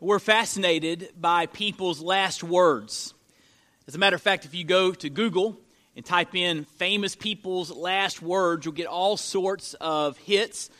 we're fascinated by people's last words. As a matter of fact, if you go to Google and type in famous people's last words, you'll get all sorts of hits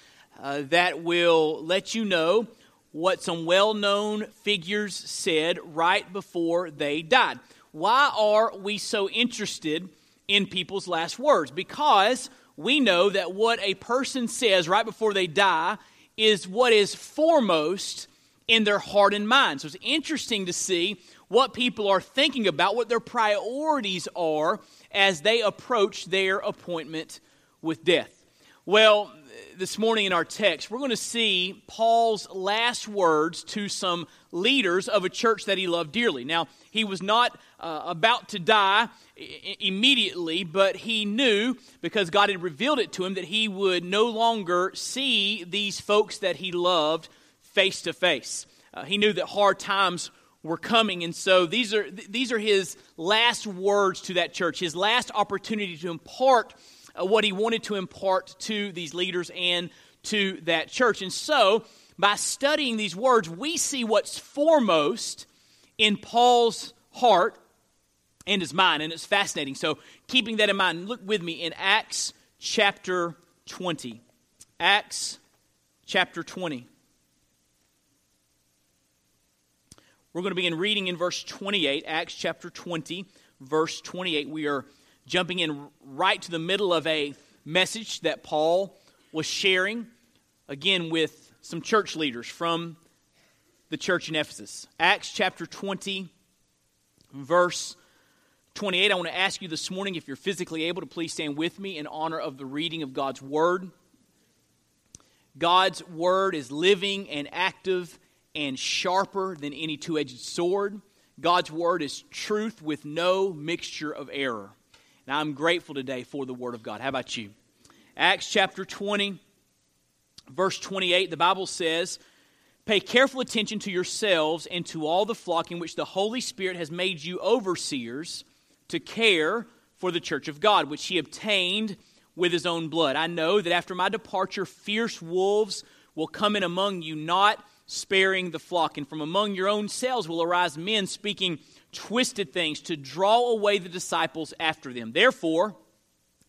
uh, that will let you know what some well known figures said right before they died. Why are we so interested in people's last words? Because we know that what a person says right before they die is what is foremost in their heart and mind. So it's interesting to see what people are thinking about, what their priorities are as they approach their appointment with death. Well, this morning in our text, we're going to see Paul's last words to some leaders of a church that he loved dearly. Now, he was not uh, about to die I- immediately, but he knew because God had revealed it to him that he would no longer see these folks that he loved face to face. He knew that hard times were coming, and so these are these are his last words to that church, his last opportunity to impart uh, what he wanted to impart to these leaders and to that church. And so, by studying these words, we see what's foremost in Paul's heart and his mind, and it's fascinating. So, keeping that in mind, look with me in Acts chapter 20. Acts chapter 20. We're going to begin reading in verse 28, Acts chapter 20, verse 28. We are jumping in right to the middle of a message that Paul was sharing, again, with some church leaders from the church in Ephesus. Acts chapter 20, verse 28. I want to ask you this morning, if you're physically able to please stand with me in honor of the reading of God's Word. God's Word is living and active and sharper than any two edged sword. God's word is truth with no mixture of error. And I'm grateful today for the word of God. How about you? Acts chapter 20, verse 28, the Bible says, Pay careful attention to yourselves and to all the flock in which the Holy Spirit has made you overseers to care for the church of God, which he obtained with his own blood. I know that after my departure, fierce wolves will come in among you, not sparing the flock. And from among your own selves will arise men speaking twisted things to draw away the disciples after them. Therefore,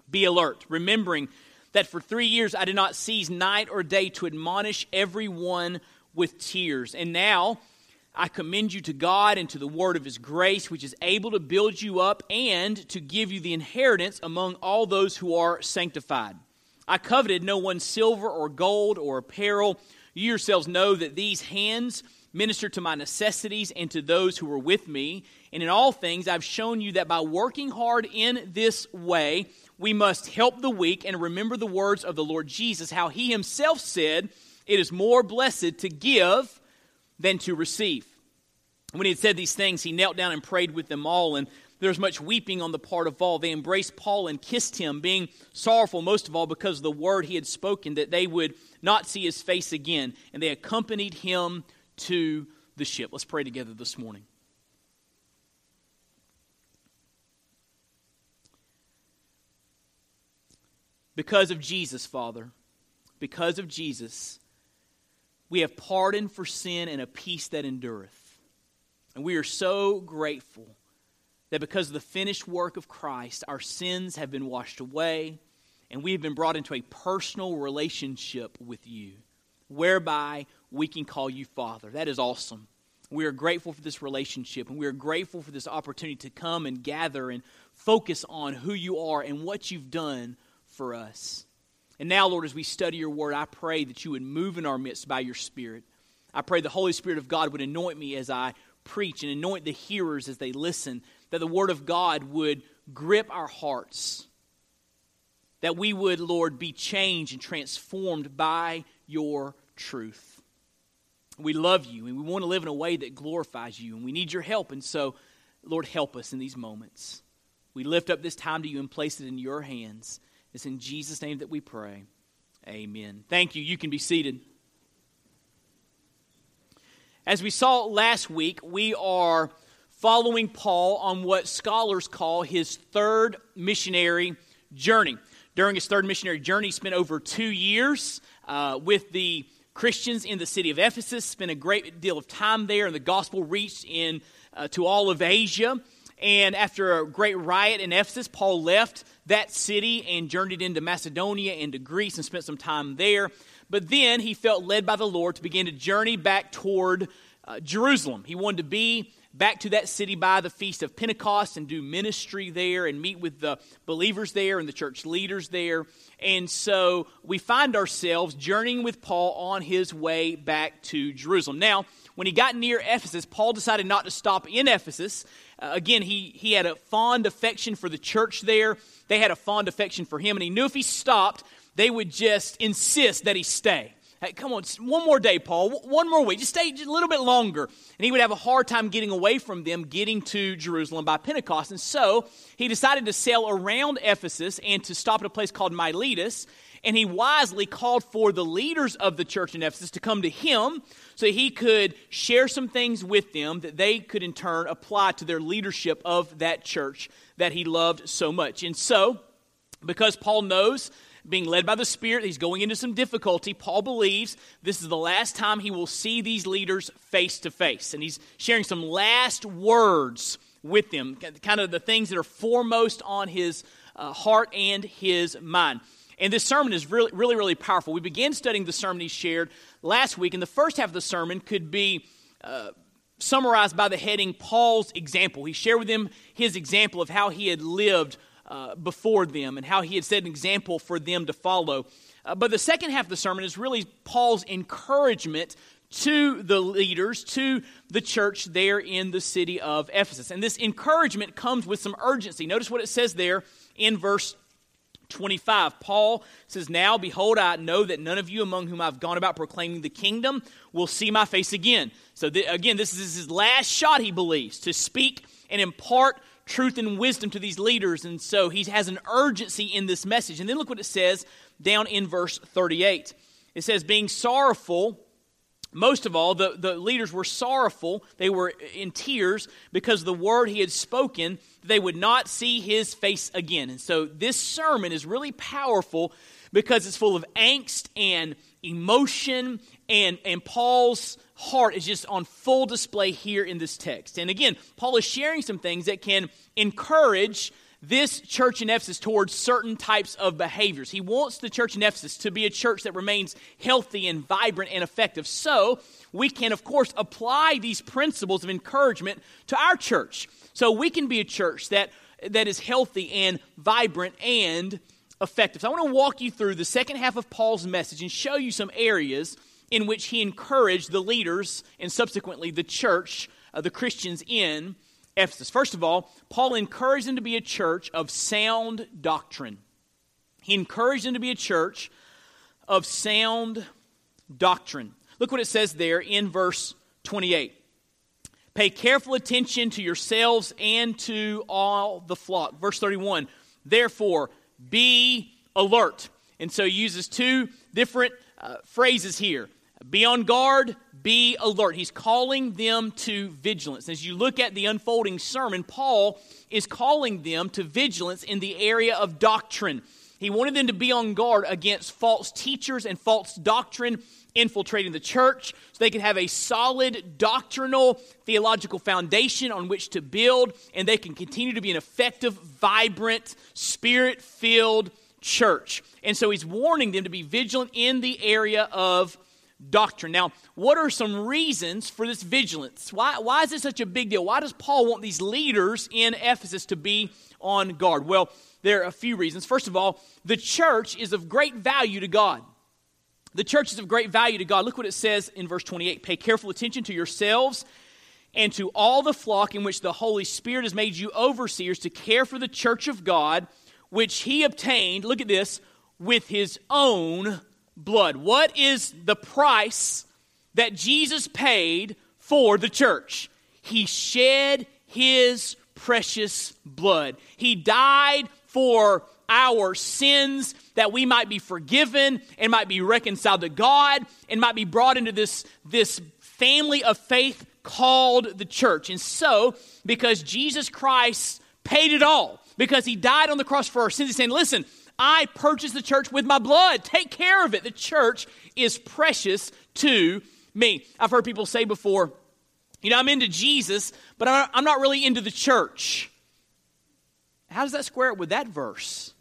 be alert, remembering that for three years I did not cease night or day to admonish everyone with tears. And now I commend you to God and to the word of his grace, which is able to build you up and to give you the inheritance among all those who are sanctified. I coveted no one's silver or gold or apparel. You yourselves know that these hands minister to my necessities and to those who were with me. And in all things, I've shown you that by working hard in this way, we must help the weak and remember the words of the Lord Jesus, how he himself said, It is more blessed to give than to receive. When he had said these things, he knelt down and prayed with them all. And there was much weeping on the part of all. They embraced Paul and kissed him, being sorrowful most of all because of the word he had spoken, that they would not see his face again. And they accompanied him to the ship. Let's pray together this morning. Because of Jesus, Father, because of Jesus, we have pardon for sin and a peace that endureth. And we are so grateful that because of the finished work of Christ, our sins have been washed away and we have been brought into a personal relationship with you, whereby we can call you Father. That is awesome. We are grateful for this relationship, and we are grateful for this opportunity to come and gather and focus on who you are and what you've done for us. And now, Lord, as we study your word, I pray that you would move in our midst by your Spirit. I pray the Holy Spirit of God would anoint me as I preach and anoint the hearers as they listen, that the word of God would grip our hearts that we would, Lord, be changed and transformed by your truth. We love you and we want to live in a way that glorifies you, and we need your help. And so, Lord, help us in these moments. We lift up this time to you and place it in your hands. It's in Jesus' name that we pray. Amen. Thank you. You can be seated. As we saw last week, we are following Paul on what scholars call his third missionary journey during his third missionary journey. He spent over two years uh, with the Christians in the city of Ephesus, spent a great deal of time there, and the gospel reached in uh, to all of Asia. And after a great riot in Ephesus, Paul left that city and journeyed into Macedonia and to Greece and spent some time there. But then he felt led by the Lord to begin to journey back toward uh, Jerusalem. He wanted to be back to that city by the Feast of Pentecost and do ministry there and meet with the believers there and the church leaders there. And so we find ourselves journeying with Paul on his way back to Jerusalem. Now, when he got near Ephesus, Paul decided not to stop in Ephesus. Uh, again, he, he had a fond affection for the church there. They had a fond affection for him, and he knew if he stopped, they would just insist that he stay. Hey, come on, one more day, Paul. One more week. Just stay just a little bit longer. And he would have a hard time getting away from them, getting to Jerusalem by Pentecost. And so he decided to sail around Ephesus and to stop at a place called Miletus. And he wisely called for the leaders of the church in Ephesus to come to him so he could share some things with them that they could in turn apply to their leadership of that church that he loved so much. And so, because Paul knows being led by the Spirit. He's going into some difficulty. Paul believes this is the last time he will see these leaders face to face. And he's sharing some last words with them, kind of the things that are foremost on his uh, heart and his mind. And this sermon is really, really, really powerful. We began studying the sermon he shared last week, and the first half of the sermon could be uh, summarized by the heading Paul's example. He shared with them his example of how he had lived uh, before them and how he had set an example for them to follow. Uh, but the second half of the sermon is really Paul's encouragement to the leaders, to the church there in the city of Ephesus. And this encouragement comes with some urgency. Notice what it says there in verse 25. Paul says, Now, behold, I know that none of you among whom I've gone about proclaiming the kingdom will see my face again. So, th- again, this is his last shot, he believes, to speak and impart truth and wisdom to these leaders. And so he has an urgency in this message. And then look what it says down in verse 38. It says, being sorrowful, most of all, the, the leaders were sorrowful. They were in tears because the word he had spoken, they would not see his face again. And so this sermon is really powerful because it's full of angst and emotion, and, and Paul's heart is just on full display here in this text. And again, Paul is sharing some things that can encourage this church in Ephesus towards certain types of behaviors. He wants the church in Ephesus to be a church that remains healthy and vibrant and effective. So, we can, of course, apply these principles of encouragement to our church. So, we can be a church that, that is healthy and vibrant and effective. So, I want to walk you through the second half of Paul's message and show you some areas in which he encouraged the leaders and subsequently the church, uh, the Christians in Ephesus. First of all, Paul encouraged them to be a church of sound doctrine. He encouraged them to be a church of sound doctrine. Look what it says there in verse 28. Pay careful attention to yourselves and to all the flock. Verse 31. Therefore, be alert. And so he uses two different uh, phrases here be on guard, be alert. He's calling them to vigilance. As you look at the unfolding sermon, Paul is calling them to vigilance in the area of doctrine. He wanted them to be on guard against false teachers and false doctrine infiltrating the church so they could have a solid doctrinal theological foundation on which to build and they can continue to be an effective, vibrant, spirit filled church. And so he's warning them to be vigilant in the area of doctrine. Now, what are some reasons for this vigilance? Why, why is this such a big deal? Why does Paul want these leaders in Ephesus to be on guard? Well, there are a few reasons. First of all, the church is of great value to God. The church is of great value to God. Look what it says in verse 28 Pay careful attention to yourselves and to all the flock in which the Holy Spirit has made you overseers to care for the church of God, which he obtained, look at this, with his own blood. What is the price that Jesus paid for the church? He shed his precious blood. He died for our sins that we might be forgiven and might be reconciled to God and might be brought into this, this family of faith called the church. And so, because Jesus Christ paid it all, because he died on the cross for our sins, he's saying, listen, I purchased the church with my blood. Take care of it. The church is precious to me. I've heard people say before, you know, I'm into Jesus, but I'm not really into the church. How does that square up with that verse?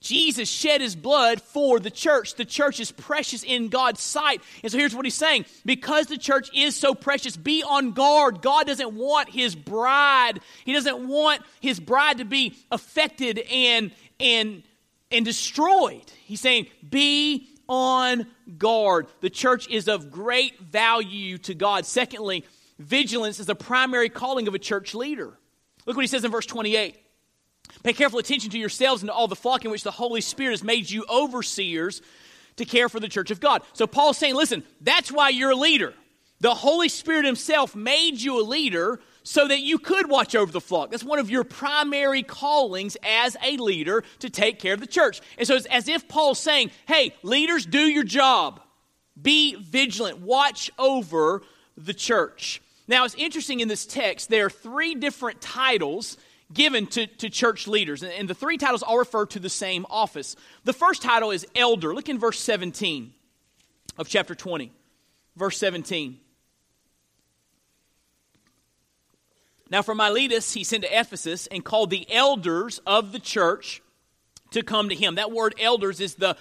Jesus shed his blood for the church. The church is precious in God's sight. And so here's what he's saying because the church is so precious, be on guard. God doesn't want his bride, he doesn't want his bride to be affected and, and, and destroyed. He's saying, be on guard. The church is of great value to God. Secondly, vigilance is the primary calling of a church leader. Look what he says in verse 28. Pay careful attention to yourselves and to all the flock in which the Holy Spirit has made you overseers to care for the church of God. So Paul's saying, listen, that's why you're a leader. The Holy Spirit Himself made you a leader so that you could watch over the flock. That's one of your primary callings as a leader to take care of the church. And so it's as if Paul's saying, hey, leaders, do your job. Be vigilant. Watch over the church. Now, it's interesting in this text, there are three different titles given to, to church leaders. And the three titles all refer to the same office. The first title is elder. Look in verse 17 of chapter 20. Verse 17. Now, from Miletus, he sent to Ephesus and called the elders of the church to come to him. That word elders is the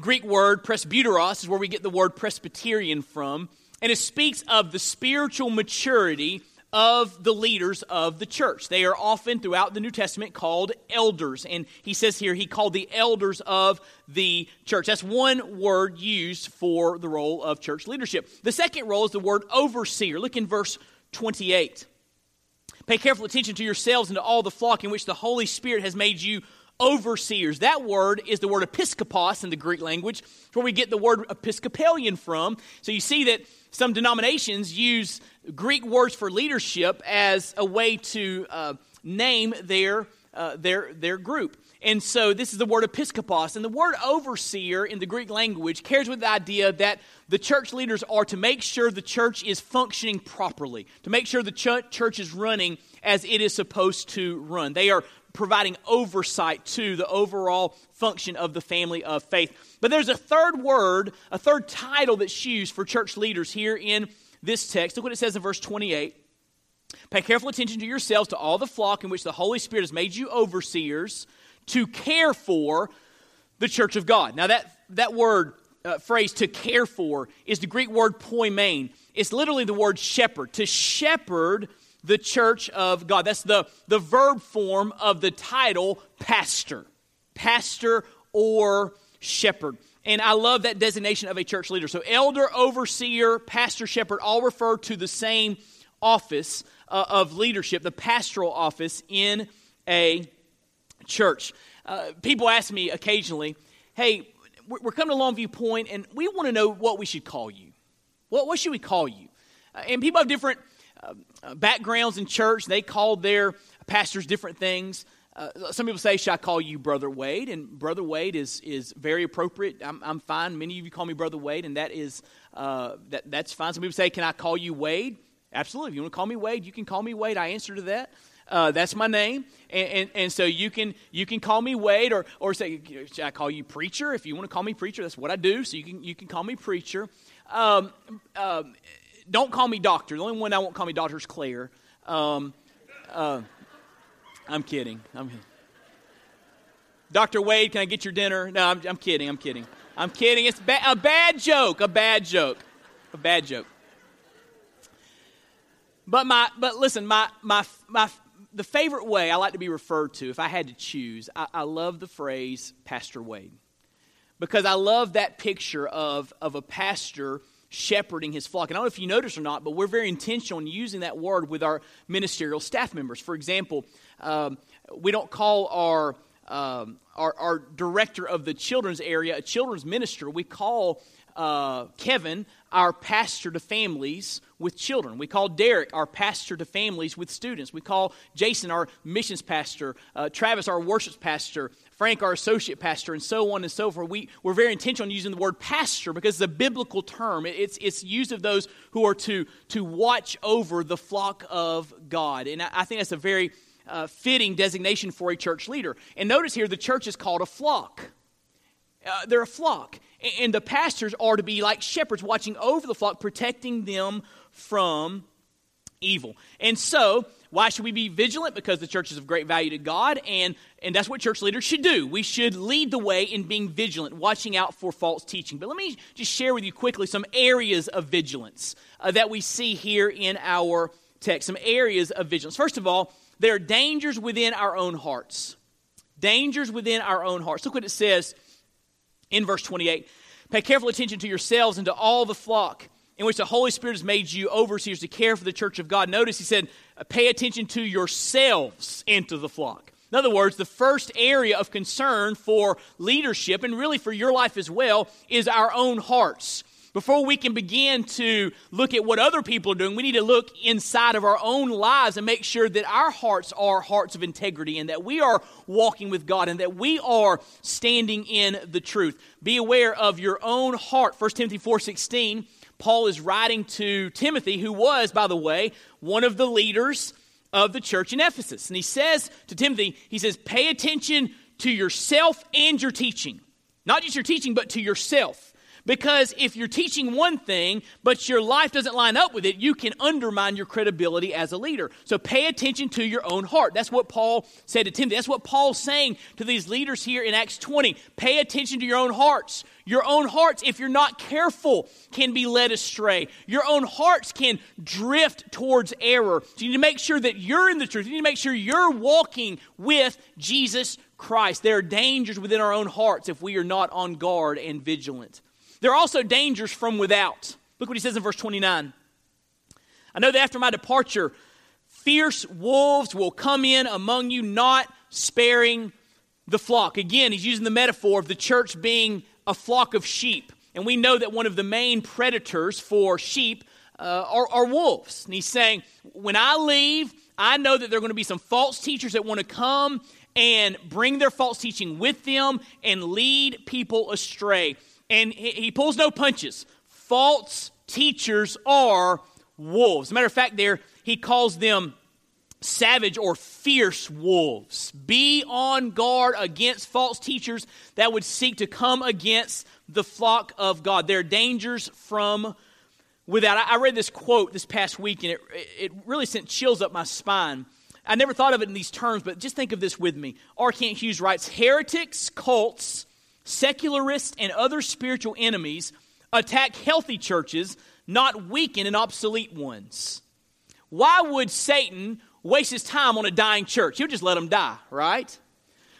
Greek word presbyteros, is where we get the word Presbyterian from. And it speaks of the spiritual maturity of the leaders of the church. They are often throughout the New Testament called elders. And he says here, he called the elders of the church. That's one word used for the role of church leadership. The second role is the word overseer. Look in verse 28. Pay careful attention to yourselves and to all the flock in which the Holy Spirit has made you overseers. That word is the word episkopos in the Greek language, where we get the word Episcopalian from. So you see that some denominations use Greek words for leadership as a way to uh, name their, uh, their, their group. And so this is the word episkopos. And the word overseer in the Greek language carries with the idea that the church leaders are to make sure the church is functioning properly, to make sure the ch- church is running as it is supposed to run. They are providing oversight to the overall function of the family of faith. But there's a third word, a third title that's used for church leaders here in this text. Look what it says in verse 28. Pay careful attention to yourselves, to all the flock in which the Holy Spirit has made you overseers to care for the church of God. Now, that, that word, uh, phrase, to care for, is the Greek word poimen. It's literally the word shepherd. To shepherd the church of God. That's the, the verb form of the title pastor. Pastor or shepherd. And I love that designation of a church leader. So, elder, overseer, pastor, shepherd all refer to the same office uh, of leadership, the pastoral office in a church. Uh, people ask me occasionally, hey, we're coming to Longview Point and we want to know what we should call you. What, what should we call you? Uh, and people have different backgrounds in church. They called their pastors different things. Uh, some people say, Should I call you Brother Wade? And Brother Wade is, is very appropriate. I'm, I'm fine. Many of you call me Brother Wade, and that is, uh, that, that's fine. Some people say, Can I call you Wade? Absolutely. If you want to call me Wade, you can call me Wade. I answer to that. Uh, that's my name, and, and, and, so you can you can call me Wade, or or say should I call you preacher? If you want to call me preacher, that's what I do. So you can you can call me preacher. Um, um, don't call me doctor. The only one I won't call me doctor is Claire. Um, uh, I'm kidding. I'm Dr. Wade, can I get your dinner? No, I'm, I'm kidding. I'm kidding. I'm kidding. It's ba- a bad joke. A bad joke. A bad joke. But my, but listen, my, my, my, the favorite way I like to be referred to, if I had to choose, I, I love the phrase Pastor Wade, because I love that picture of of a pastor shepherding his flock. And I don't know if you notice or not, but we're very intentional in using that word with our ministerial staff members. For example, um, we don't call our, um, our, our director of the children's area a children's minister. We call uh, Kevin our pastor to families with children. We call Derek our pastor to families with students. We call Jason our missions pastor, uh, Travis our worship pastor, Frank, our associate pastor, and so on and so forth. We, we're very intentional on using the word pastor because it's a biblical term. It's, it's used of those who are to, to watch over the flock of God. And I, I think that's a very uh, fitting designation for a church leader. And notice here, the church is called a flock. Uh, they're a flock. And the pastors are to be like shepherds watching over the flock, protecting them from evil. And so, why should we be vigilant? Because the church is of great value to God, and, and that's what church leaders should do. We should lead the way in being vigilant, watching out for false teaching. But let me just share with you quickly some areas of vigilance uh, that we see here in our text. Some areas of vigilance. First of all, there are dangers within our own hearts. Dangers within our own hearts. Look what it says in verse 28 Pay careful attention to yourselves and to all the flock in which the Holy Spirit has made you overseers to care for the church of God. Notice he said, pay attention to yourselves and to the flock. In other words, the first area of concern for leadership, and really for your life as well, is our own hearts. Before we can begin to look at what other people are doing, we need to look inside of our own lives and make sure that our hearts are hearts of integrity and that we are walking with God and that we are standing in the truth. Be aware of your own heart. 1 Timothy 4:16, Paul is writing to Timothy, who was, by the way, one of the leaders of the church in Ephesus. And he says to Timothy, he says, pay attention to yourself and your teaching. Not just your teaching, but to yourself. Because if you're teaching one thing, but your life doesn't line up with it, you can undermine your credibility as a leader. So pay attention to your own heart. That's what Paul said to Timothy. That's what Paul's saying to these leaders here in Acts 20. Pay attention to your own hearts. Your own hearts, if you're not careful, can be led astray. Your own hearts can drift towards error. So you need to make sure that you're in the truth. You need to make sure you're walking with Jesus Christ. There are dangers within our own hearts if we are not on guard and vigilant. There are also dangers from without. Look what he says in verse 29. I know that after my departure, fierce wolves will come in among you, not sparing the flock. Again, he's using the metaphor of the church being a flock of sheep. And we know that one of the main predators for sheep uh, are, are wolves. And he's saying, when I leave, I know that there are going to be some false teachers that want to come and bring their false teaching with them and lead people astray and he pulls no punches. False teachers are wolves. As a matter of fact, there he calls them savage or fierce wolves. Be on guard against false teachers that would seek to come against the flock of God. There are dangers from without. I read this quote this past week and it, it really sent chills up my spine. I never thought of it in these terms, but just think of this with me. R. Kent Hughes writes Heretics, cults, secularists, and other spiritual enemies attack healthy churches, not weaken and obsolete ones. Why would Satan waste his time on a dying church? He'll just let them die, right?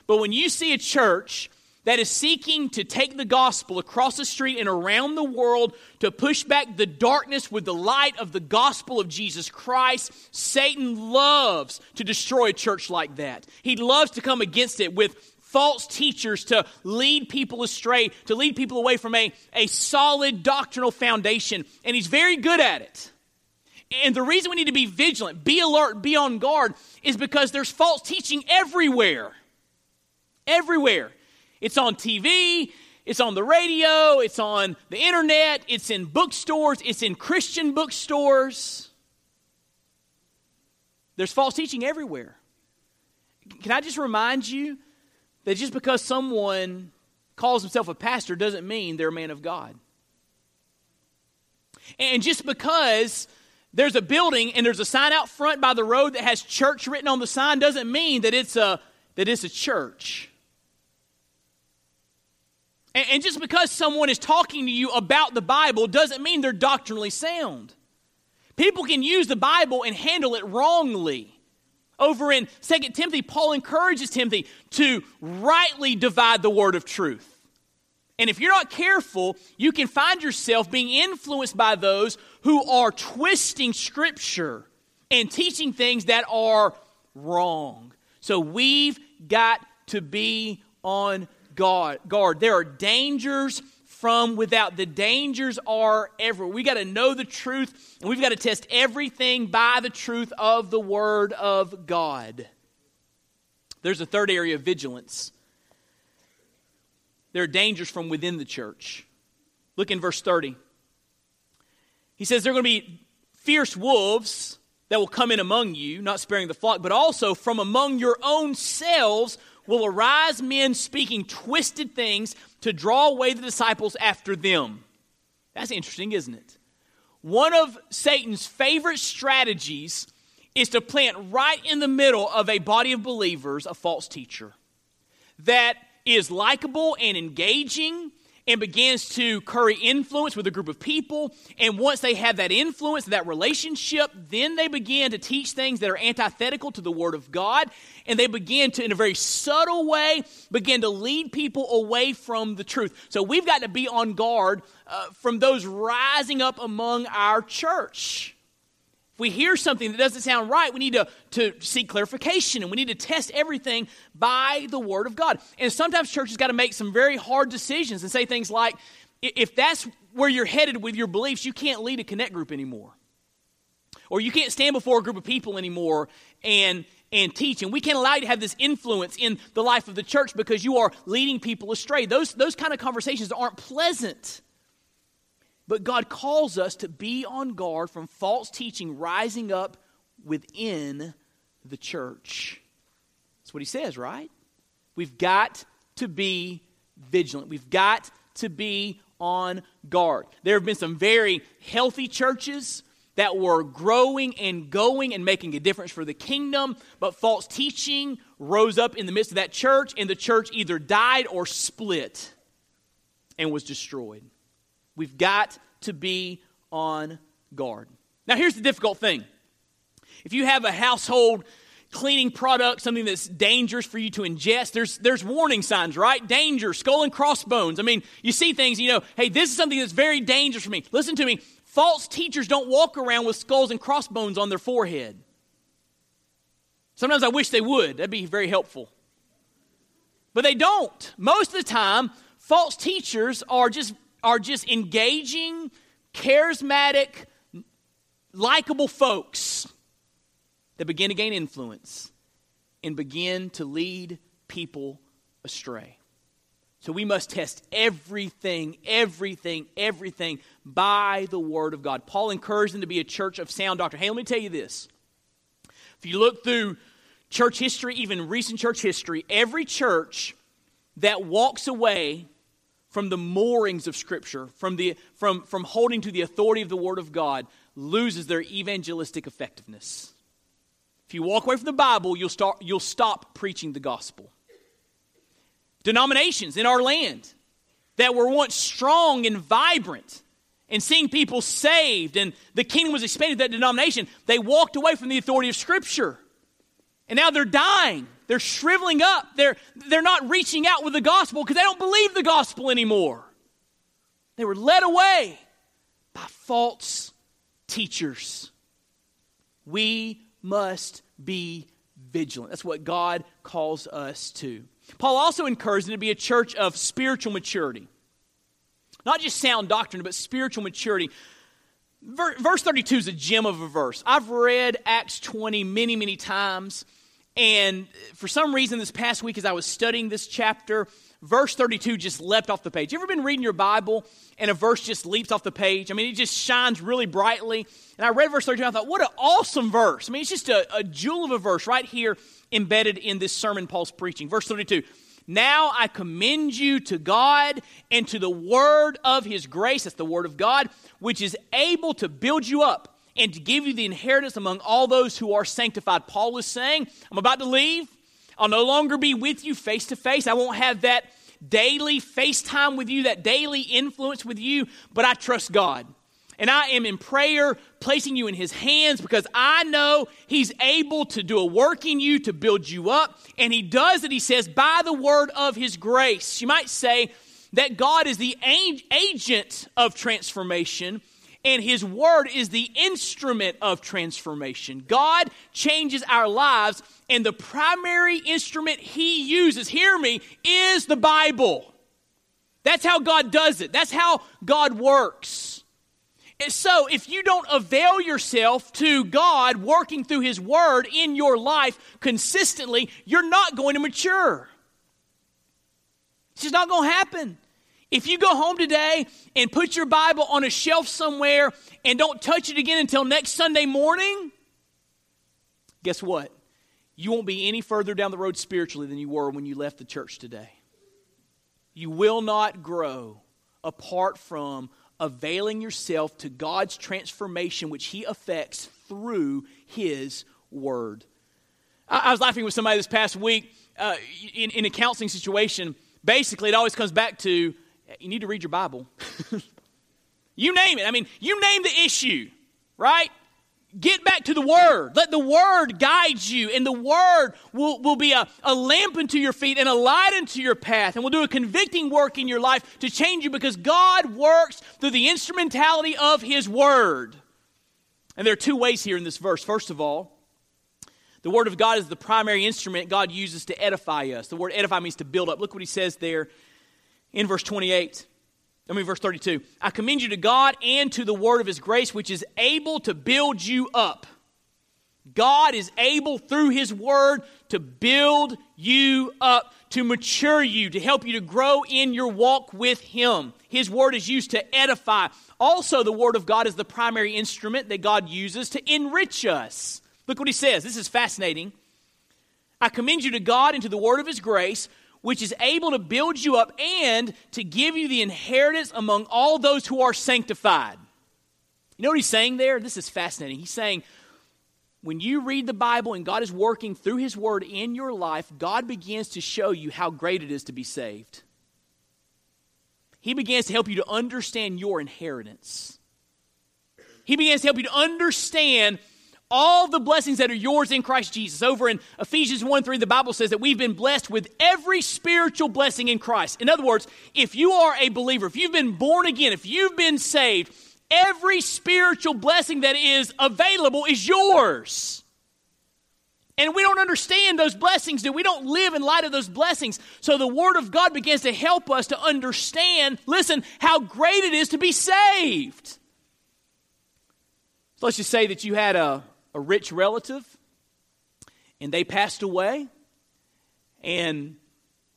But when you see a church that is seeking to take the gospel across the street and around the world to push back the darkness with the light of the gospel of Jesus Christ, Satan loves to destroy a church like that. He loves to come against it with false teachers to lead people astray, to lead people away from a, a solid doctrinal foundation. And he's very good at it. And the reason we need to be vigilant, be alert, be on guard, is because there's false teaching everywhere. Everywhere. It's on TV, it's on the radio, it's on the internet, it's in bookstores, it's in Christian bookstores. There's false teaching everywhere. Can I just remind you that just because someone calls himself a pastor doesn't mean they're a man of God. And just because there's a building and there's a sign out front by the road that has church written on the sign doesn't mean that it's a that it's a church. And, and just because someone is talking to you about the Bible doesn't mean they're doctrinally sound. People can use the Bible and handle it wrongly. Over in 2 Timothy, Paul encourages Timothy to rightly divide the word of truth. And if you're not careful, you can find yourself being influenced by those who are twisting scripture and teaching things that are wrong. So we've got to be on guard. There are dangers from without. The dangers are everywhere. We got to know the truth, and we've got to test everything by the truth of the Word of God. There's a third area of vigilance. There are dangers from within the church. Look in verse 30. He says there are going to be fierce wolves that will come in among you, not sparing the flock, but also from among your own selves will arise men speaking twisted things to draw away the disciples after them. That's interesting, isn't it? One of Satan's favorite strategies is to plant right in the middle of a body of believers a false teacher that is likable and engaging and begins to curry influence with a group of people. And once they have that influence, that relationship, then they begin to teach things that are antithetical to the Word of God. And they begin to, in a very subtle way, begin to lead people away from the truth. So we've got to be on guard uh, from those rising up among our church. If we hear something that doesn't sound right, we need to, to seek clarification and we need to test everything by the Word of God. And sometimes churches got to make some very hard decisions and say things like, if that's where you're headed with your beliefs, you can't lead a connect group anymore. Or you can't stand before a group of people anymore and, and teach. And we can't allow you to have this influence in the life of the church because you are leading people astray. Those, those kind of conversations aren't pleasant. But God calls us to be on guard from false teaching rising up within the church. That's what he says, right? We've got to be vigilant. We've got to be on guard. There have been some very healthy churches that were growing and going and making a difference for the kingdom, but false teaching rose up in the midst of that church, and the church either died or split and was destroyed. We've got to be on guard. Now, here's the difficult thing if you have a household cleaning product, something that's dangerous for you to ingest, there's, there's warning signs, right? Danger, skull and crossbones. I mean, you see things, you know, hey, this is something that's very dangerous for me. Listen to me. False teachers don't walk around with skulls and crossbones on their forehead. Sometimes I wish they would. That'd be very helpful. But they don't. Most of the time, false teachers are just are just engaging, charismatic, likable folks that begin to gain influence and begin to lead people astray. So we must test everything, everything, everything by the Word of God. Paul encouraged them to be a church of sound doctrine. Hey, let me tell you this. If you look through church history, even recent church history, every church that walks away from the moorings of Scripture, from, the, from, from holding to the authority of the Word of God, loses their evangelistic effectiveness. If you walk away from the Bible, you'll, start, you'll stop preaching the gospel. Denominations in our land that were once strong and vibrant and seeing people saved and the kingdom was expanded that denomination, they walked away from the authority of Scripture. And now they're dying. They're shriveling up. They're, they're not reaching out with the gospel because they don't believe the gospel anymore. They were led away by false teachers. We must be vigilant. That's what God calls us to. Paul also encouraged them to be a church of spiritual maturity. Not just sound doctrine, but spiritual maturity. Verse 32 is a gem of a verse. I've read Acts 20 many, many times. And for some reason, this past week, as I was studying this chapter, verse 32 just leapt off the page. You ever been reading your Bible and a verse just leaps off the page? I mean, it just shines really brightly. And I read verse 32 and I thought, what an awesome verse. I mean, it's just a, a jewel of a verse right here embedded in this sermon Paul's preaching. Verse 32 Now I commend you to God and to the word of his grace, that's the word of God, which is able to build you up and to give you the inheritance among all those who are sanctified. Paul is saying, I'm about to leave. I'll no longer be with you face to face. I won't have that daily FaceTime with you, that daily influence with you, but I trust God. And I am in prayer placing you in His hands because I know He's able to do a work in you to build you up. And He does it, He says, by the word of His grace. You might say that God is the agent of transformation and His Word is the instrument of transformation. God changes our lives, and the primary instrument He uses, hear me, is the Bible. That's how God does it, that's how God works. And so, if you don't avail yourself to God working through His Word in your life consistently, you're not going to mature. It's just not going to happen. If you go home today and put your Bible on a shelf somewhere and don't touch it again until next Sunday morning, guess what? You won't be any further down the road spiritually than you were when you left the church today. You will not grow apart from availing yourself to God's transformation, which He affects through His Word. I, I was laughing with somebody this past week uh, in, in a counseling situation. Basically, it always comes back to you need to read your Bible. you name it. I mean, you name the issue, right? Get back to the Word. Let the Word guide you, and the Word will, will be a, a lamp unto your feet and a light unto your path, and will do a convicting work in your life to change you because God works through the instrumentality of His Word. And there are two ways here in this verse. First of all, the Word of God is the primary instrument God uses to edify us. The word edify means to build up. Look what He says there in verse 28. I mean, verse 32. I commend you to God and to the word of his grace, which is able to build you up. God is able through his word to build you up, to mature you, to help you to grow in your walk with him. His word is used to edify. Also, the word of God is the primary instrument that God uses to enrich us. Look what he says. This is fascinating. I commend you to God and to the word of his grace, which is able to build you up and to give you the inheritance among all those who are sanctified. You know what he's saying there? This is fascinating. He's saying, when you read the Bible and God is working through His Word in your life, God begins to show you how great it is to be saved. He begins to help you to understand your inheritance. He begins to help you to understand all the blessings that are yours in Christ Jesus. Over in Ephesians 1 3, the Bible says that we've been blessed with every spiritual blessing in Christ. In other words, if you are a believer, if you've been born again, if you've been saved, every spiritual blessing that is available is yours. And we don't understand those blessings, do we? don't live in light of those blessings. So the Word of God begins to help us to understand, listen, how great it is to be saved. So let's just say that you had a, a rich relative and they passed away, and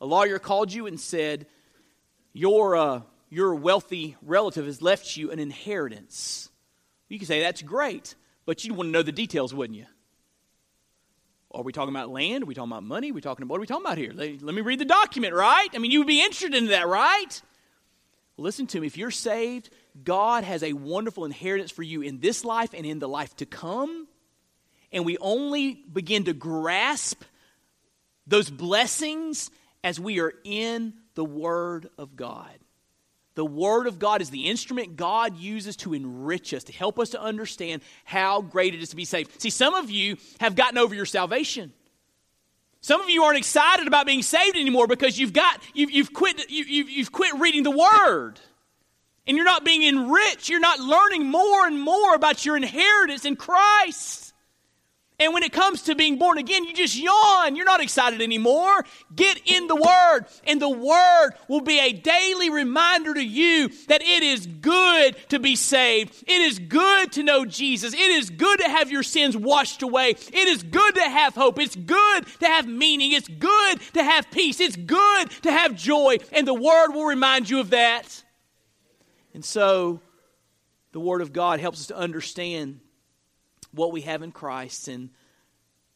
a lawyer called you and said, Your, uh, your wealthy relative has left you an inheritance. You can say, That's great, but you'd want to know the details, wouldn't you? Are we talking about land? Are we talking about money? Are we talking about, what are we talking about here? Let, let me read the document, right? I mean, you would be interested in that, right? listen to me. If you're saved, God has a wonderful inheritance for you in this life and in the life to come. And we only begin to grasp those blessings as we are in the Word of God. The Word of God is the instrument God uses to enrich us, to help us to understand how great it is to be saved. See, some of you have gotten over your salvation. Some of you aren't excited about being saved anymore because you've got you've, you've quit you, you've, you've quit reading the Word and you're not being enriched. You're not learning more and more about your inheritance in Christ. And when it comes to being born again, you just yawn. You're not excited anymore. Get in the Word, and the Word will be a daily reminder to you that it is good to be saved. It is good to know Jesus. It is good to have your sins washed away. It is good to have hope. It's good to have meaning. It's good to have peace. It's good to have joy. And the Word will remind you of that. And so, the Word of God helps us to understand what we have in Christ and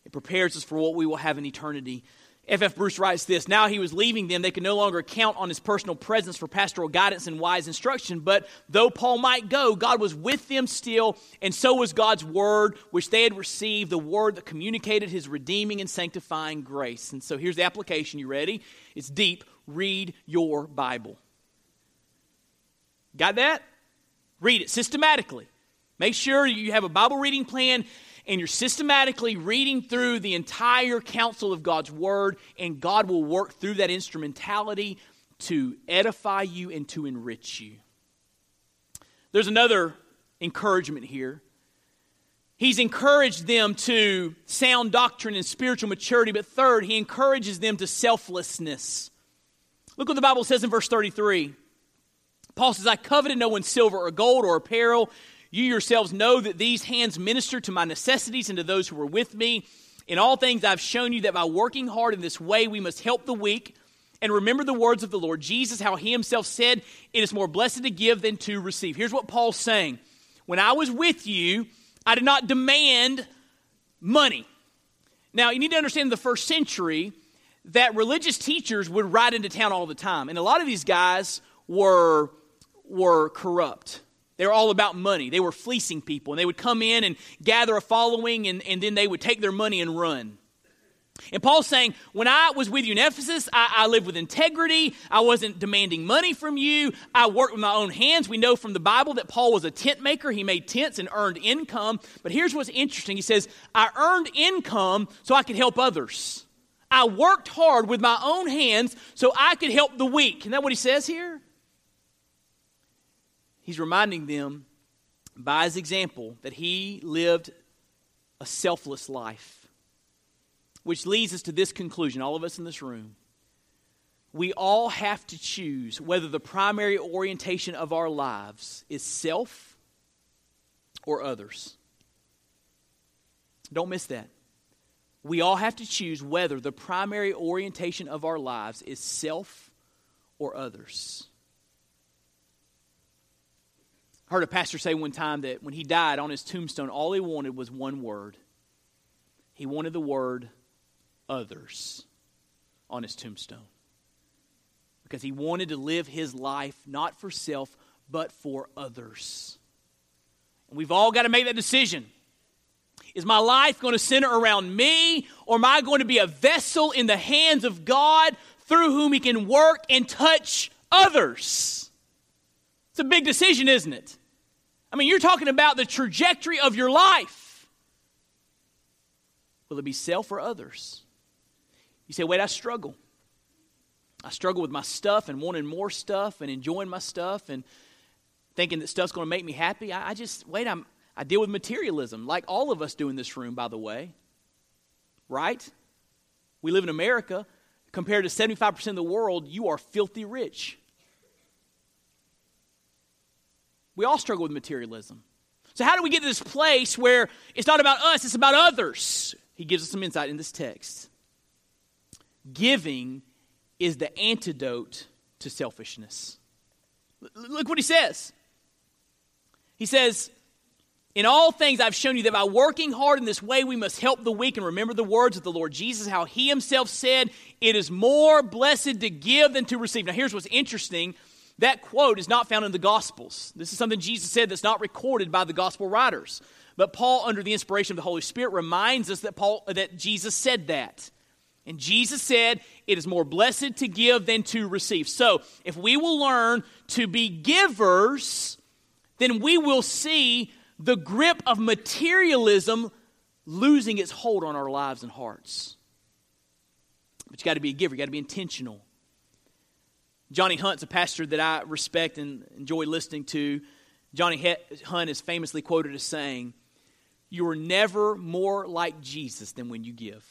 it prepares us for what we will have in eternity. F.F. Bruce writes this Now he was leaving them, they could no longer count on his personal presence for pastoral guidance and wise instruction. But though Paul might go, God was with them still, and so was God's word, which they had received, the word that communicated his redeeming and sanctifying grace. And so here's the application. You ready? It's deep. Read your Bible. Got that? Read it systematically. Make sure you have a Bible reading plan and you're systematically reading through the entire counsel of God's Word, and God will work through that instrumentality to edify you and to enrich you. There's another encouragement here. He's encouraged them to sound doctrine and spiritual maturity, but third, he encourages them to selflessness. Look what the Bible says in verse 33. Paul says, I coveted no one's silver or gold or apparel. You yourselves know that these hands minister to my necessities and to those who are with me. In all things, I've shown you that by working hard in this way, we must help the weak. And remember the words of the Lord Jesus, how he himself said, It is more blessed to give than to receive. Here's what Paul's saying When I was with you, I did not demand money. Now, you need to understand in the first century that religious teachers would ride into town all the time. And a lot of these guys were, were corrupt. They were all about money. They were fleecing people. And they would come in and gather a following, and, and then they would take their money and run. And Paul's saying, when I was with you in Ephesus, I, I, lived with integrity. I wasn't demanding money from you. I worked with my own hands. We know from the Bible that Paul was a tent maker. He made tents and earned income. But here's what's interesting. He says, I earned income so I could help others. I worked hard with my own hands so I could help the weak. Isn't that what he says here? He's reminding them by his example that he lived a selfless life, which leads us to this conclusion, all of us in this room. We all have to choose whether the primary orientation of our lives is self or others. Don't miss that we all have to choose whether the primary orientation of our lives is self or others. I heard a pastor say one time that when he died on his tombstone, all he wanted was one word. He wanted the word others on his tombstone. Because he wanted to live his life not for self, but for others. And we've all got to make that decision. Is my life going to center around me, or am I going to be a vessel in the hands of God through whom He can work and touch others? It's a big decision, isn't it? I mean, you're talking about the trajectory of your life. Will it be self or others? You say, wait, I struggle. I struggle with my stuff and wanting more stuff and enjoying my stuff and thinking that stuff's going to make me happy. I, I just, wait, I'm, I deal with materialism, like all of us do in this room, by the way. Right? We live in America. Compared to 75% of the world, you are filthy rich. We all struggle with materialism. So, how do we get to this place where it's not about us, it's about others? He gives us some insight in this text. Giving is the antidote to selfishness. Look what he says. He says, in all things, I've shown you that by working hard in this way, we must help the weak. And remember the words of the Lord Jesus, how he himself said, It is more blessed to give than to receive. Now, here's what's interesting that quote is not found in the Gospels. This is something Jesus said that's not recorded by the Gospel writers. But Paul, under the inspiration of the Holy Spirit, reminds us that, Paul, that Jesus said that. And Jesus said, It is more blessed to give than to receive. So, if we will learn to be givers, then we will see the grip of materialism losing its hold on our lives and hearts. But you got to be a giver, you got to be intentional. Johnny Hunt's a pastor that I respect and enjoy listening to. Johnny Hunt is famously quoted as saying, You are never more like Jesus than when you give.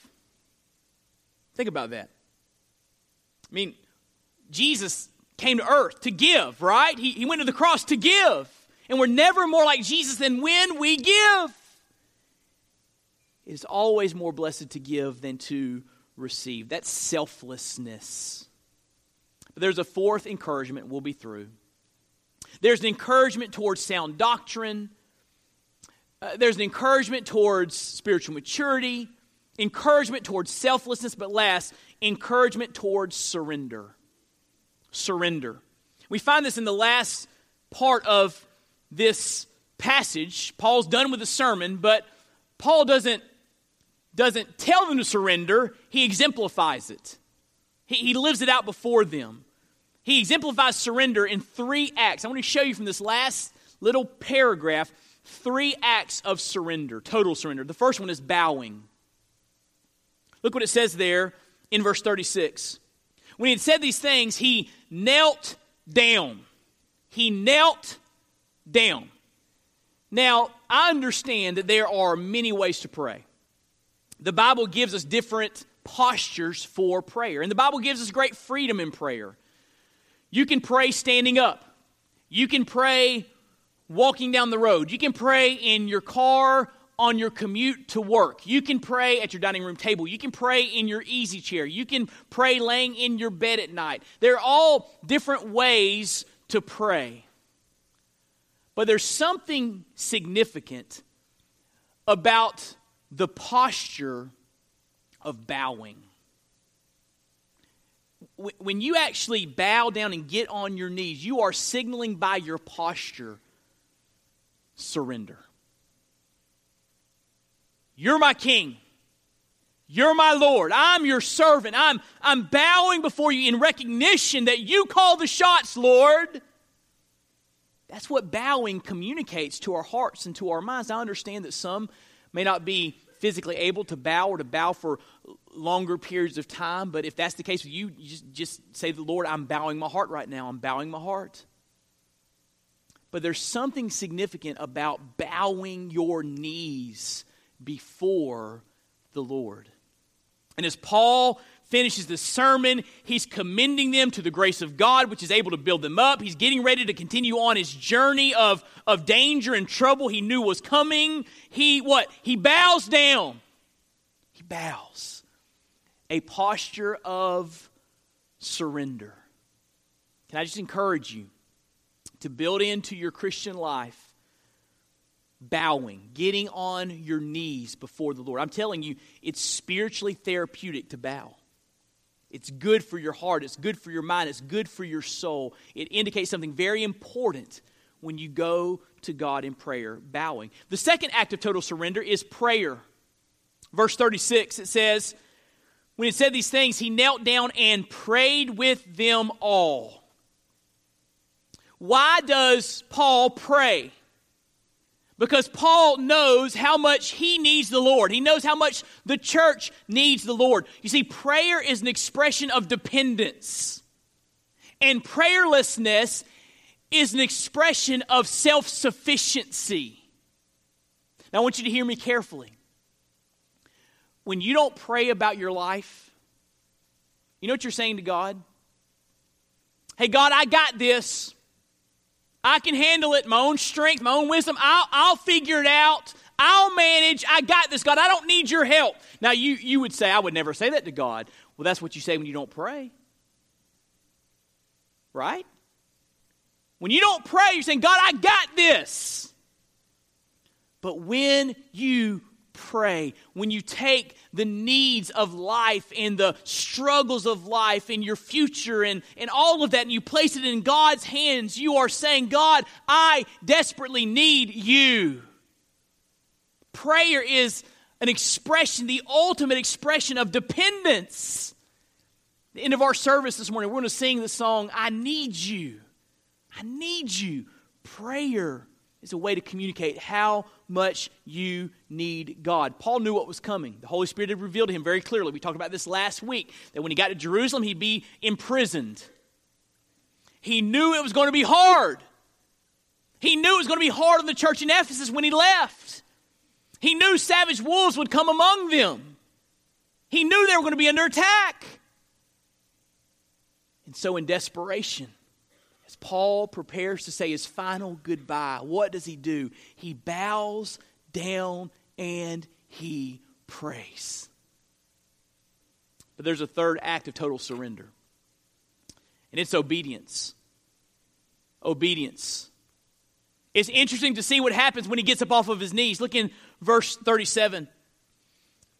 Think about that. I mean, Jesus came to earth to give, right? He, he went to the cross to give. And we're never more like Jesus than when we give. It is always more blessed to give than to receive. That's selflessness. But there's a fourth encouragement we'll be through. There's an encouragement towards sound doctrine. Uh, there's an encouragement towards spiritual maturity, encouragement towards selflessness, but last, encouragement towards surrender. Surrender. We find this in the last part of this passage. Paul's done with the sermon, but Paul doesn't, doesn't tell them to surrender, he exemplifies it. He, he lives it out before them. He exemplifies surrender in three acts. I want to show you from this last little paragraph three acts of surrender, total surrender. The first one is bowing. Look what it says there in verse 36. When he had said these things, he knelt down. He knelt down. Now, I understand that there are many ways to pray. The Bible gives us different postures for prayer, and the Bible gives us great freedom in prayer. You can pray standing up, you can pray walking down the road, you can pray in your car on your commute to work. You can pray at your dining room table. You can pray in your easy chair. You can pray laying in your bed at night. They're all different ways to pray. But there's something significant about the posture of bowing. When you actually bow down and get on your knees, you are signaling by your posture surrender. You're my king. You're my Lord. I'm your servant. I'm, I'm bowing before you in recognition that you call the shots, Lord. That's what bowing communicates to our hearts and to our minds. I understand that some may not be physically able to bow or to bow for longer periods of time, but if that's the case with you, you just, just say the Lord, I'm bowing my heart right now. I'm bowing my heart. But there's something significant about bowing your knees before the Lord. And as Paul finishes the sermon, he's commending them to the grace of God, which is able to build them up. He's getting ready to continue on his journey of, of danger and trouble he knew was coming. He what? He bows down. He bows. A posture of surrender. Can I just encourage you to build into your Christian life bowing, getting on your knees before the Lord. I'm telling you, it's spiritually therapeutic to bow. It's good for your heart, it's good for your mind, it's good for your soul. It indicates something very important when you go to God in prayer, bowing. The second act of total surrender is prayer. Verse 36, it says, When he said these things, he knelt down and prayed with them all. Why does Paul pray? Because Paul knows how much he needs the Lord. He knows how much the church needs the Lord. You see, prayer is an expression of dependence, and prayerlessness is an expression of self sufficiency. Now, I want you to hear me carefully. When you don't pray about your life, you know what you're saying to God? Hey, God, I got this. I can handle it, my own strength, my own wisdom. I'll, I'll figure it out. I'll manage. I got this, God. I don't need your help. Now, you, you would say, I would never say that to God. Well, that's what you say when you don't pray. Right? When you don't pray, you're saying, God, I got this. But when you pray, when you take the needs of life and the struggles of life and your future and, and all of that, and you place it in God's hands, you are saying, God, I desperately need you. Prayer is an expression, the ultimate expression of dependence. The end of our service this morning, we're going to sing the song, I Need You. I Need You. Prayer is a way to communicate how much you need God. Paul knew what was coming. The Holy Spirit had revealed to him very clearly. We talked about this last week that when he got to Jerusalem, he'd be imprisoned. He knew it was going to be hard. He knew it was going to be hard on the church in Ephesus when he left. He knew savage wolves would come among them. He knew they were going to be under attack. And so, in desperation, Paul prepares to say his final goodbye, what does he do? He bows down and he prays. But there's a third act of total surrender, and it's obedience. Obedience. It's interesting to see what happens when he gets up off of his knees. Look in verse 37.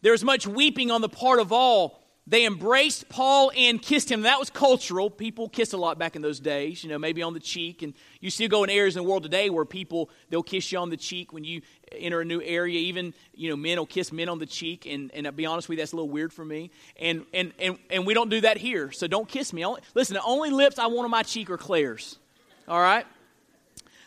There's much weeping on the part of all they embraced Paul and kissed him. That was cultural. People kissed a lot back in those days, you know, maybe on the cheek. And you still go in areas in the world today where people, they'll kiss you on the cheek when you enter a new area. Even, you know, men will kiss men on the cheek. And, and I'll be honest with you, that's a little weird for me. And, and, and, and we don't do that here. So don't kiss me. Listen, the only lips I want on my cheek are Claire's. All right?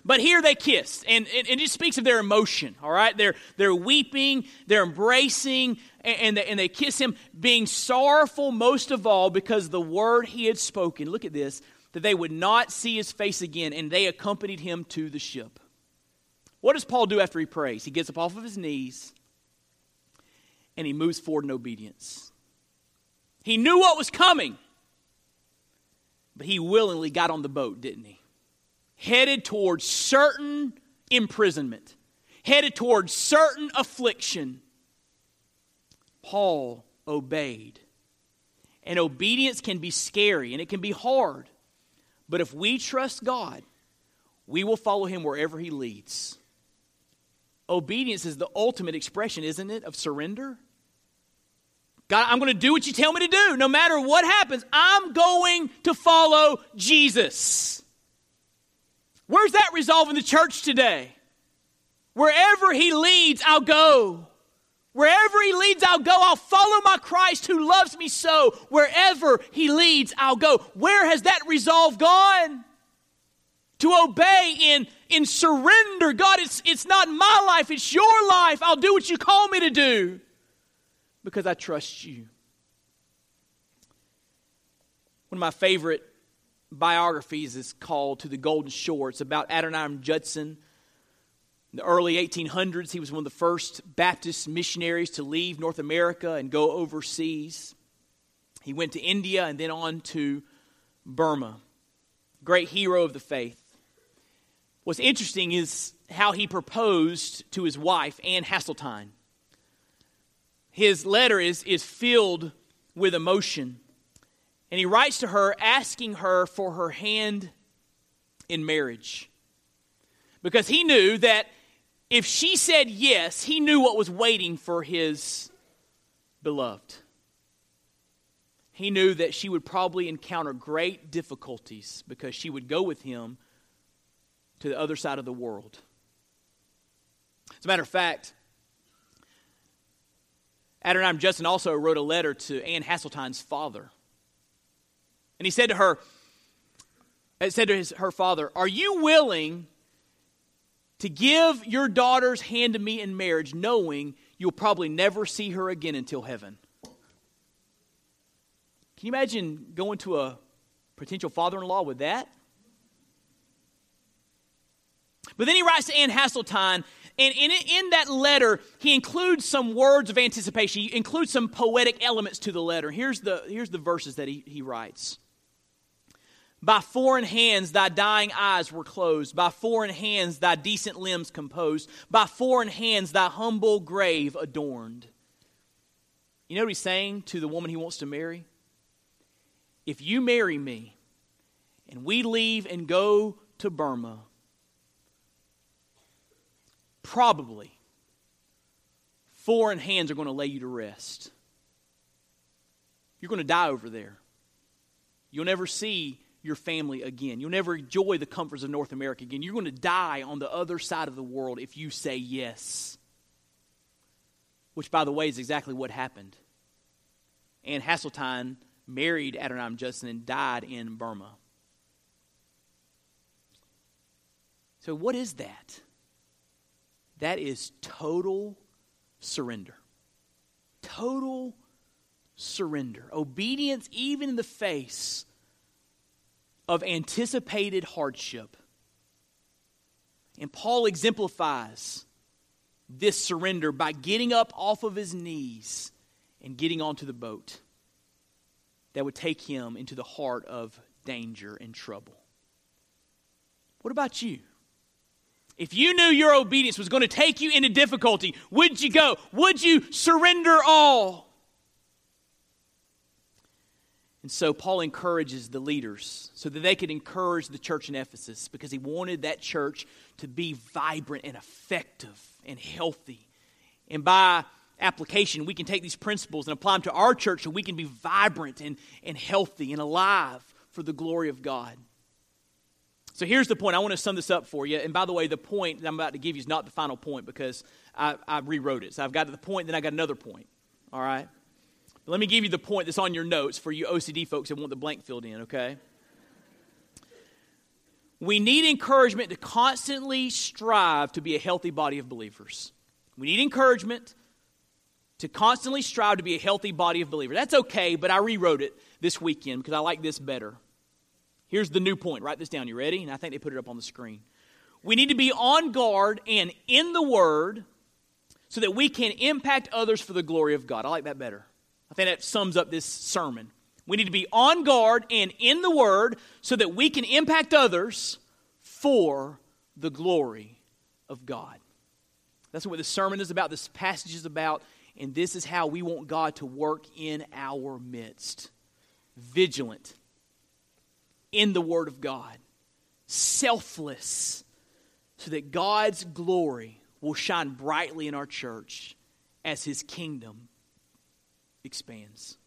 But here they kiss, and it, it, just speaks of their emotion, all right? They're, they're weeping, they're embracing, and, and, they, and they kiss him, being sorrowful most of all because the word he had spoken, look at this, that they would not see his face again, and they accompanied him to the ship. What does Paul do after he prays? He gets up off of his knees and he moves forward in obedience. He knew what was coming, but he willingly got on the boat, didn't he? Headed towards certain imprisonment, headed towards certain affliction, Paul obeyed. And obedience can be scary and it can be hard. But if we trust God, we will follow him wherever he leads. Obedience is the ultimate expression, isn't it, of surrender? God, I'm going to do what you tell me to do. No matter what happens, I'm going to follow Jesus. Where's that resolve in the church today? Wherever he leads, I'll go. Wherever he leads, I'll go. I'll follow my Christ who loves me so. Wherever he leads, I'll go. Where has that resolve gone? To obey in, in surrender. God, it's, it's not my life, it's your life. I'll do what you call me to do because I trust you. One of my favorite biographies is called To the Golden Shore. It's about Adoniram Judson. In the early 1800s, he was one of the first Baptist missionaries to leave North America and go overseas. He went to India and then on to Burma. Great hero of the faith. What's interesting is how he proposed to his wife, Anne Hasseltine. His letter is, is filled with emotion. And he writes to her asking her for her hand in marriage. Because he knew that if she said yes, he knew what was waiting for his beloved. He knew that she would probably encounter great difficulties because she would go with him to the other side of the world. As a matter of fact, Adoniram Judson also wrote a letter to Anne Hasseltine's father. And he said to her, it said to his, her father, Are you willing to give your daughter's hand to me in marriage, knowing you'll probably never see her again until heaven? Can you imagine going to a potential father in law with that? But then he writes to Anne Hasseltine, and in, in that letter, he includes some words of anticipation. He includes some poetic elements to the letter. Here's the, here's the verses that he, he writes. By foreign hands thy dying eyes were closed. By foreign hands thy decent limbs composed. By foreign hands thy humble grave adorned. You know what he's saying to the woman he wants to marry? If you marry me and we leave and go to Burma, probably foreign hands are going to lay you to rest. You're going to die over there. You'll never see your family again. You'll never enjoy the comforts of North America again. You're going to die on the other side of the world if you say yes. Which, by the way, is exactly what happened. Anne Hasseltine married Adoniram Judson and died in Burma. So, what is that? That is total surrender. Total surrender. Obedience, even in the face of anticipated hardship. And Paul exemplifies this surrender by getting up off of his knees and getting onto the boat that would take him into the heart of danger and trouble. What about you? If you knew your obedience was going to take you into difficulty, would you go? Would you surrender all? And so Paul encourages the leaders so that they could encourage the church in Ephesus because he wanted that church to be vibrant and effective and healthy. And by application, we can take these principles and apply them to our church so we can be vibrant and, and healthy and alive for the glory of God. So here's the point. I want to sum this up for you. And by the way, the point that I'm about to give you is not the final point because I, I rewrote it. So I've got the point, then I got another point. All right? Let me give you the point that's on your notes for you OCD folks that want the blank filled in, okay? We need encouragement to constantly strive to be a healthy body of believers. We need encouragement to constantly strive to be a healthy body of believers. That's okay, but I rewrote it this weekend because I like this better. Here's the new point. Write this down. You ready? And I think they put it up on the screen. We need to be on guard and in the Word so that we can impact others for the glory of God. I like that better. I think that sums up this sermon. We need to be on guard and in the Word so that we can impact others for the glory of God. That's what the sermon is about, this passage is about, and this is how we want God to work in our midst. Vigilant in the Word of God, selfless, so that God's glory will shine brightly in our church as His kingdom expands.